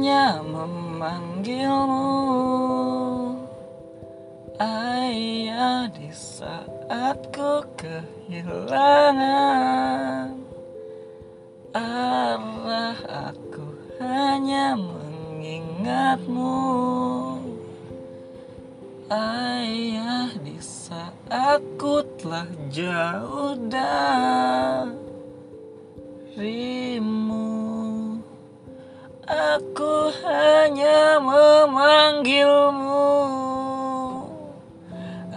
hanya memanggilmu. Ayah di saat ku kehilangan Arah aku hanya mengingatmu. Ayah di saat ku telah jauh darimu Aku hanya memanggilmu.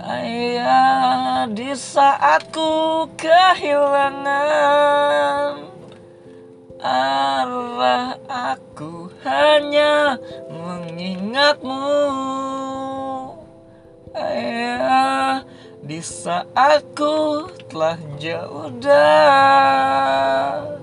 Ayah di saat ku kehilangan Arah aku hanya mengingatmu. Ayah di saat ku telah jauh darimu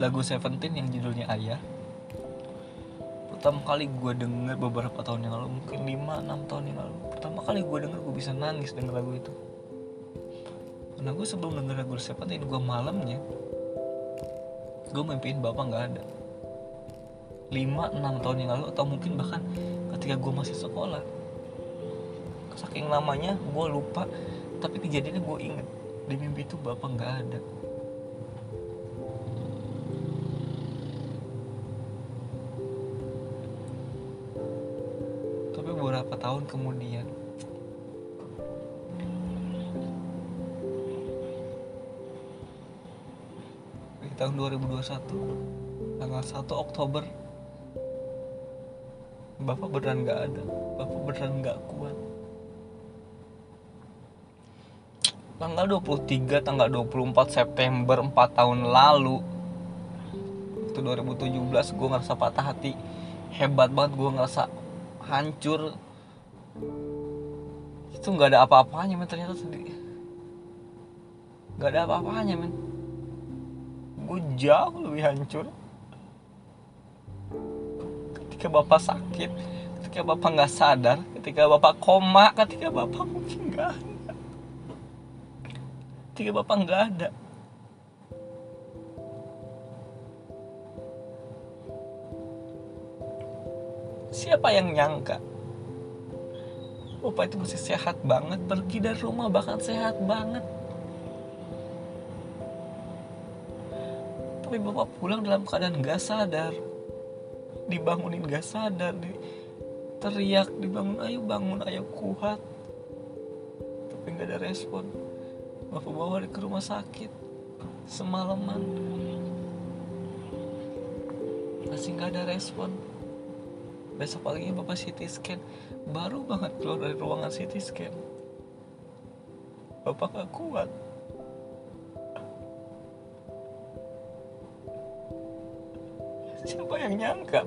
lagu Seventeen yang judulnya Ayah. Pertama kali gue denger beberapa tahun yang lalu mungkin 5-6 tahun yang lalu. Pertama kali gue denger gue bisa nangis denger lagu itu. Karena gue sebelum denger lagu Seventeen gue malamnya gue mimpiin bapak nggak ada. 5-6 tahun yang lalu atau mungkin bahkan ketika gue masih sekolah. Saking lamanya gue lupa tapi kejadiannya gue inget di mimpi itu bapak nggak ada tahun kemudian. Di tahun 2021 tanggal 1 Oktober Bapak beneran nggak ada. Bapak beneran nggak kuat. Tanggal 23 tanggal 24 September 4 tahun lalu itu 2017 gue ngerasa patah hati. Hebat banget gue ngerasa hancur itu nggak ada apa-apanya men ternyata sedih nggak ada apa-apanya men. Gue jauh lebih hancur. Ketika bapak sakit ketika bapak nggak sadar ketika bapak koma ketika bapak mungkin nggak ada. Ketika bapak nggak ada. Siapa yang nyangka Bapak itu masih sehat banget. Pergi dari rumah bahkan sehat banget. Tapi bapak pulang dalam keadaan gak sadar. Dibangunin gak sadar di, teriak dibangun ayo bangun ayo kuat. Tapi nggak ada respon. Bapak bawa ke rumah sakit semalaman. Masih nggak ada respon besok paginya bapak CT scan. Baru banget keluar dari ruangan CT scan. Bapak gak kuat. Siapa yang nyangka?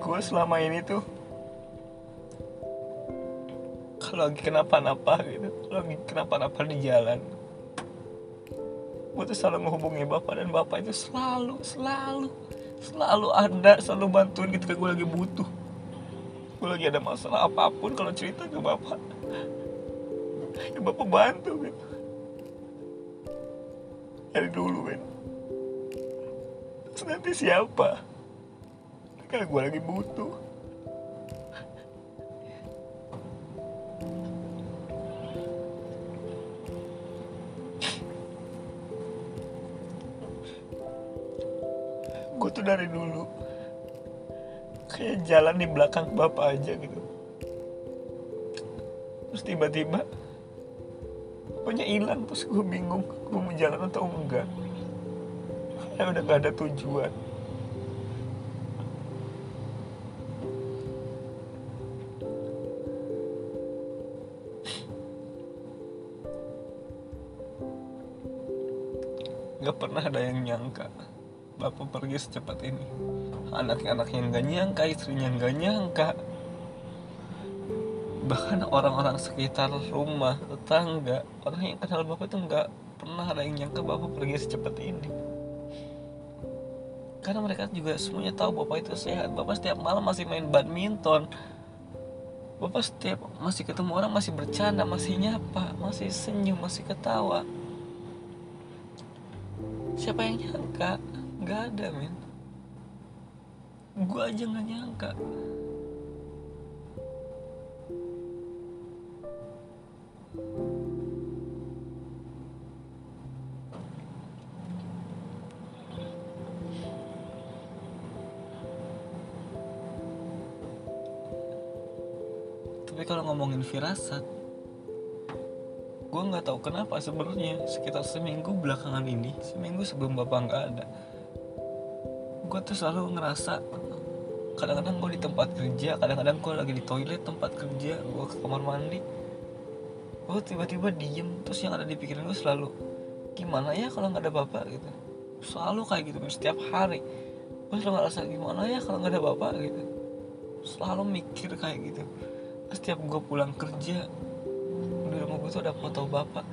Gue selama ini tuh kalau lagi kenapa-napa gitu lagi kenapa-napa di jalan gue tuh selalu menghubungi bapak dan bapak itu selalu selalu selalu ada selalu bantuin ketika gue lagi butuh. Gue lagi ada masalah apa pun kalau cerita ke bapak ya bapak bantu gitu dari dulu kan terus nanti siapa? Kalau gue lagi butuh tuh dari dulu. Kayak jalan di belakang bapak aja gitu. Terus tiba-tiba bapaknya hilang. Terus gue bingung gue mau jalan atau enggak. Ya udah gak ada tujuan. Gak pernah ada yang pergi secepat ini. Anak-anaknya nggak nyangka Istrinya nggak nyangka. Bahkan orang-orang sekitar rumah tetangga orang yang kenal bapak itu nggak pernah ada yang nyangka bapak pergi secepat ini. Karena mereka juga semuanya tahu bapak itu sehat. Bapak setiap malam masih main badminton. Bapak setiap masih ketemu orang masih bercanda masih nyapa masih senyum masih ketawa. Siapa yang nyangka nggak ada men. Gue aja nggak nyangka. Tapi kalau ngomongin firasat gue nggak tahu kenapa sebenarnya sekitar seminggu belakangan ini seminggu sebelum bapak nggak ada gue tuh selalu ngerasa kadang-kadang gue di tempat kerja kadang-kadang gue lagi di toilet tempat kerja gue ke kamar mandi. Gue tiba-tiba diem terus yang ada di pikiran gue selalu gimana ya kalau nggak ada bapak? gitu. Selalu kayak gitu setiap hari. Gue selalu ngerasa gimana ya kalau nggak ada bapak? gitu. Selalu mikir kayak gitu. Setiap gue pulang kerja di rumah gue tuh ada foto bapak.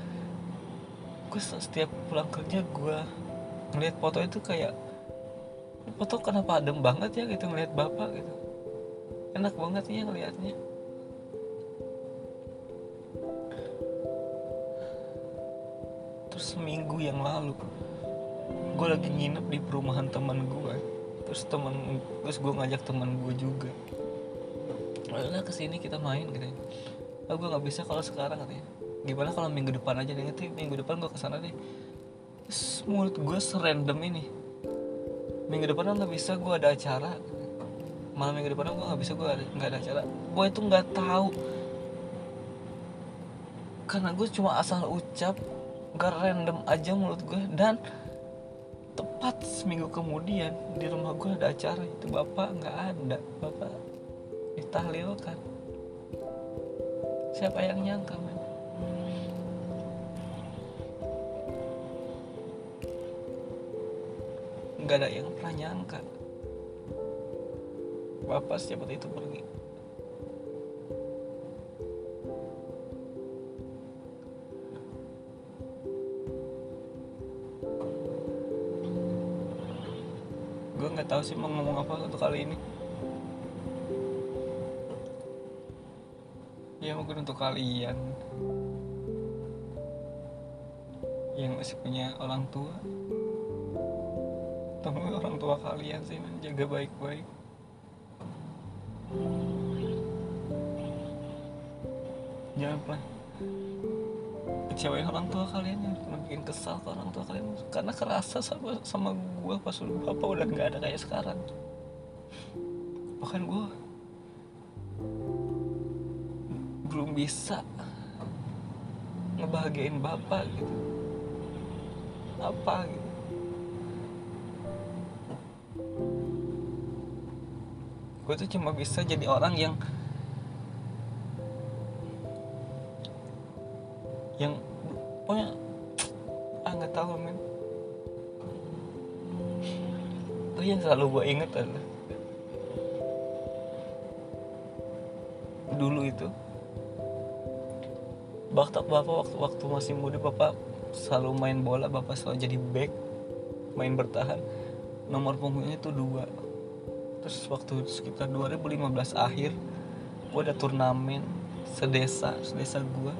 Gue setiap pulang kerja gue ngeliat foto itu kayak foto kenapa adem banget ya gitu ngeliat bapak gitu. Enak banget ya ngeliatnya. Terus seminggu yang lalu gue lagi nginep di perumahan teman gue terus teman terus gue ngajak teman gue juga. Ayolah ke sini kita main gitu oh, gue nggak bisa kalau sekarang katanya. Gimana kalau minggu depan aja deh. Nanti minggu depan gue ke sana deh. Terus mulut gue serandom ini minggu depan nggak bisa gue ada acara. Malam minggu depan gue nggak bisa gue nggak ada acara. Gue itu nggak tahu. Karena gue cuma asal ucap gak random aja mulut gue dan tepat seminggu kemudian di rumah gue ada acara. Itu bapak nggak ada. Bapak ditahlilkan. Siapa yang nyangka men nggak ada yang pernah nyangka. Bapak setiap itu pergi. Gue nggak tahu sih mau ngomong apa untuk kali ini. Ya mungkin untuk kalian yang masih punya orang tua temui orang tua kalian sih men. jaga baik-baik. Jangan pernah kecewain orang tua kalian yang pernah bikin kesal ke orang tua kalian. Karena kerasa sama sama gue pas bapak udah nggak ada kayak sekarang. Bahkan gue belum bisa ngebahagiain bapak gitu. Apa gitu gue tuh cuma bisa jadi orang yang yang pokoknya ah nggak tahu men. Tuh yang selalu gue inget adalah dulu itu waktu bapak waktu waktu masih muda bapak selalu main bola bapak selalu jadi back main bertahan. Nomor punggungnya itu dua terus waktu sekitar 2015 akhir gue ada turnamen sedesa sedesa gue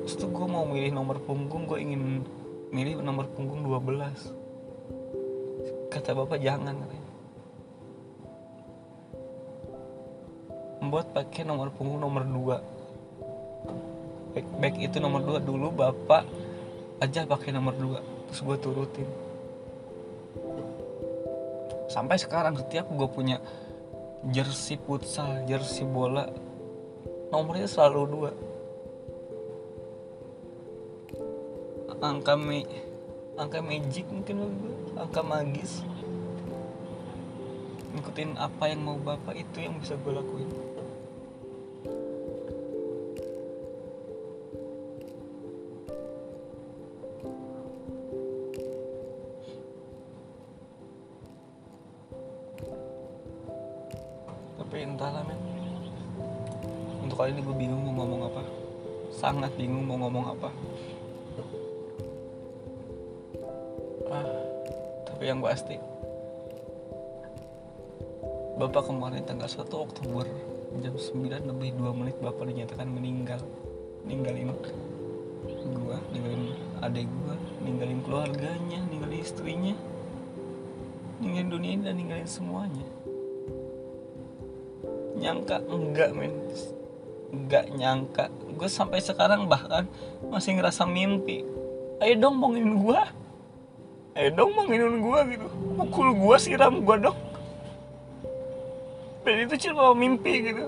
terus tuh gue mau milih nomor punggung gue ingin milih nomor punggung 12 kata bapak jangan membuat pakai nomor punggung nomor 2 back, back itu nomor 2 dulu bapak aja pakai nomor 2 terus gue turutin sampai sekarang setiap gue punya jersey futsal jersey bola nomornya selalu dua. Angka me angka magic mungkin gue angka magis. Ngikutin apa yang mau bapak itu yang bisa gue lakuin entahlah men. Untuk kali ini gue bingung mau ngomong apa. Sangat bingung mau ngomong apa. Ah tapi yang pasti Bapak kemarin tanggal 1 Oktober jam 9 lebih 2 menit Bapak dinyatakan meninggal. Ninggalin gua ninggalin adik gua ninggalin keluarganya ninggalin istrinya ninggalin dunia ini dan ninggalin semuanya nyangka enggak men. Enggak nyangka. Gue sampai sekarang bahkan masih ngerasa mimpi. Ayo dong bangunin gue ayo dong bangunin gue gitu. Pukul gue siram gue dong. Dan itu cuma mimpi gitu.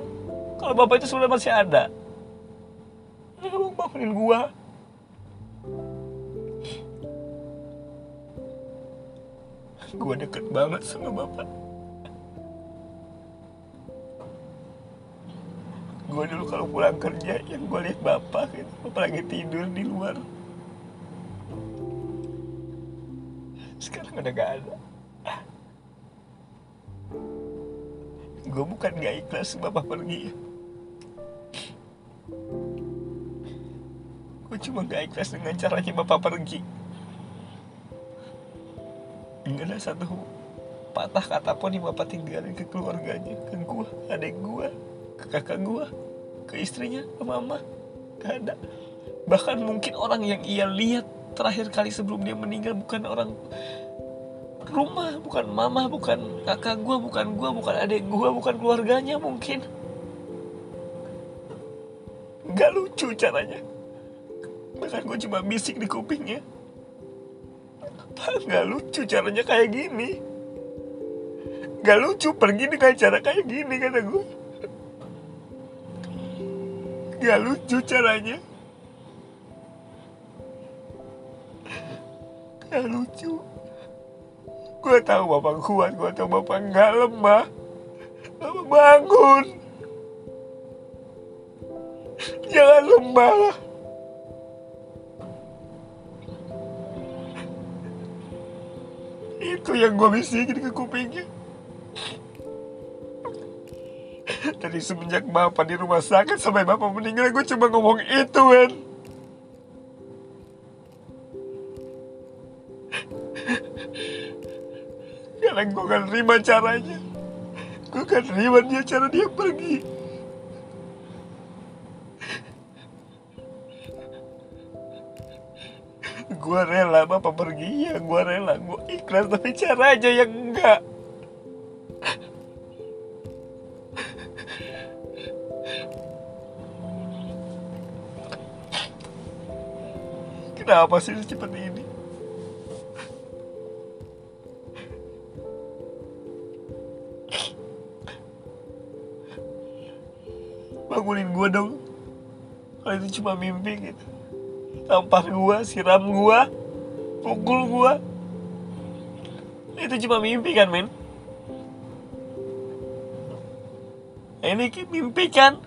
Kalau bapak itu sebenarnya masih ada. Ayo bangunin gue gue deket banget sama bapak gue dulu kalau pulang kerja yang gue lihat bapak gitu lagi tidur di luar. Sekarang udah gak ada. Gue bukan gak ikhlas bapak pergi. Gue cuma gak ikhlas dengan caranya bapak pergi. Nggak ada satu patah kata pun yang bapak tinggalin ke keluarganya ke gue adik gue ke kakak gue ke istrinya ke mama. Gak ada. Bahkan mungkin orang yang ia lihat terakhir kali sebelum dia meninggal bukan orang rumah bukan mama bukan kakak gue bukan gue bukan adik gue bukan keluarganya mungkin. Gak lucu caranya. Bahkan gue cuma bisik di kupingnya. Pak, gak lucu caranya kayak gini. Gak lucu pergi dengan cara kayak gini kata gue Gak lucu caranya. Gak lucu. Gue tahu bapak kuat, gue tahu bapak gak lemah. Bapak bangun. Jangan lemah Itu yang gue bisikin ke kupingnya Dari semenjak bapak di rumah sakit sampai bapak meninggal gue cuma ngomong itu kan Karena gue kan terima caranya. Gue kan terima dia cara dia pergi. Gue rela bapak pergi ya gue rela. Gue ikhlas tapi cara aja yang enggak Kenapa sih secepat ini? Bangunin gue dong. Kalau itu cuma mimpi gitu. Tampar gue, siram gue Pukul gue Itu cuma mimpi kan men? Ini ki- mimpi kan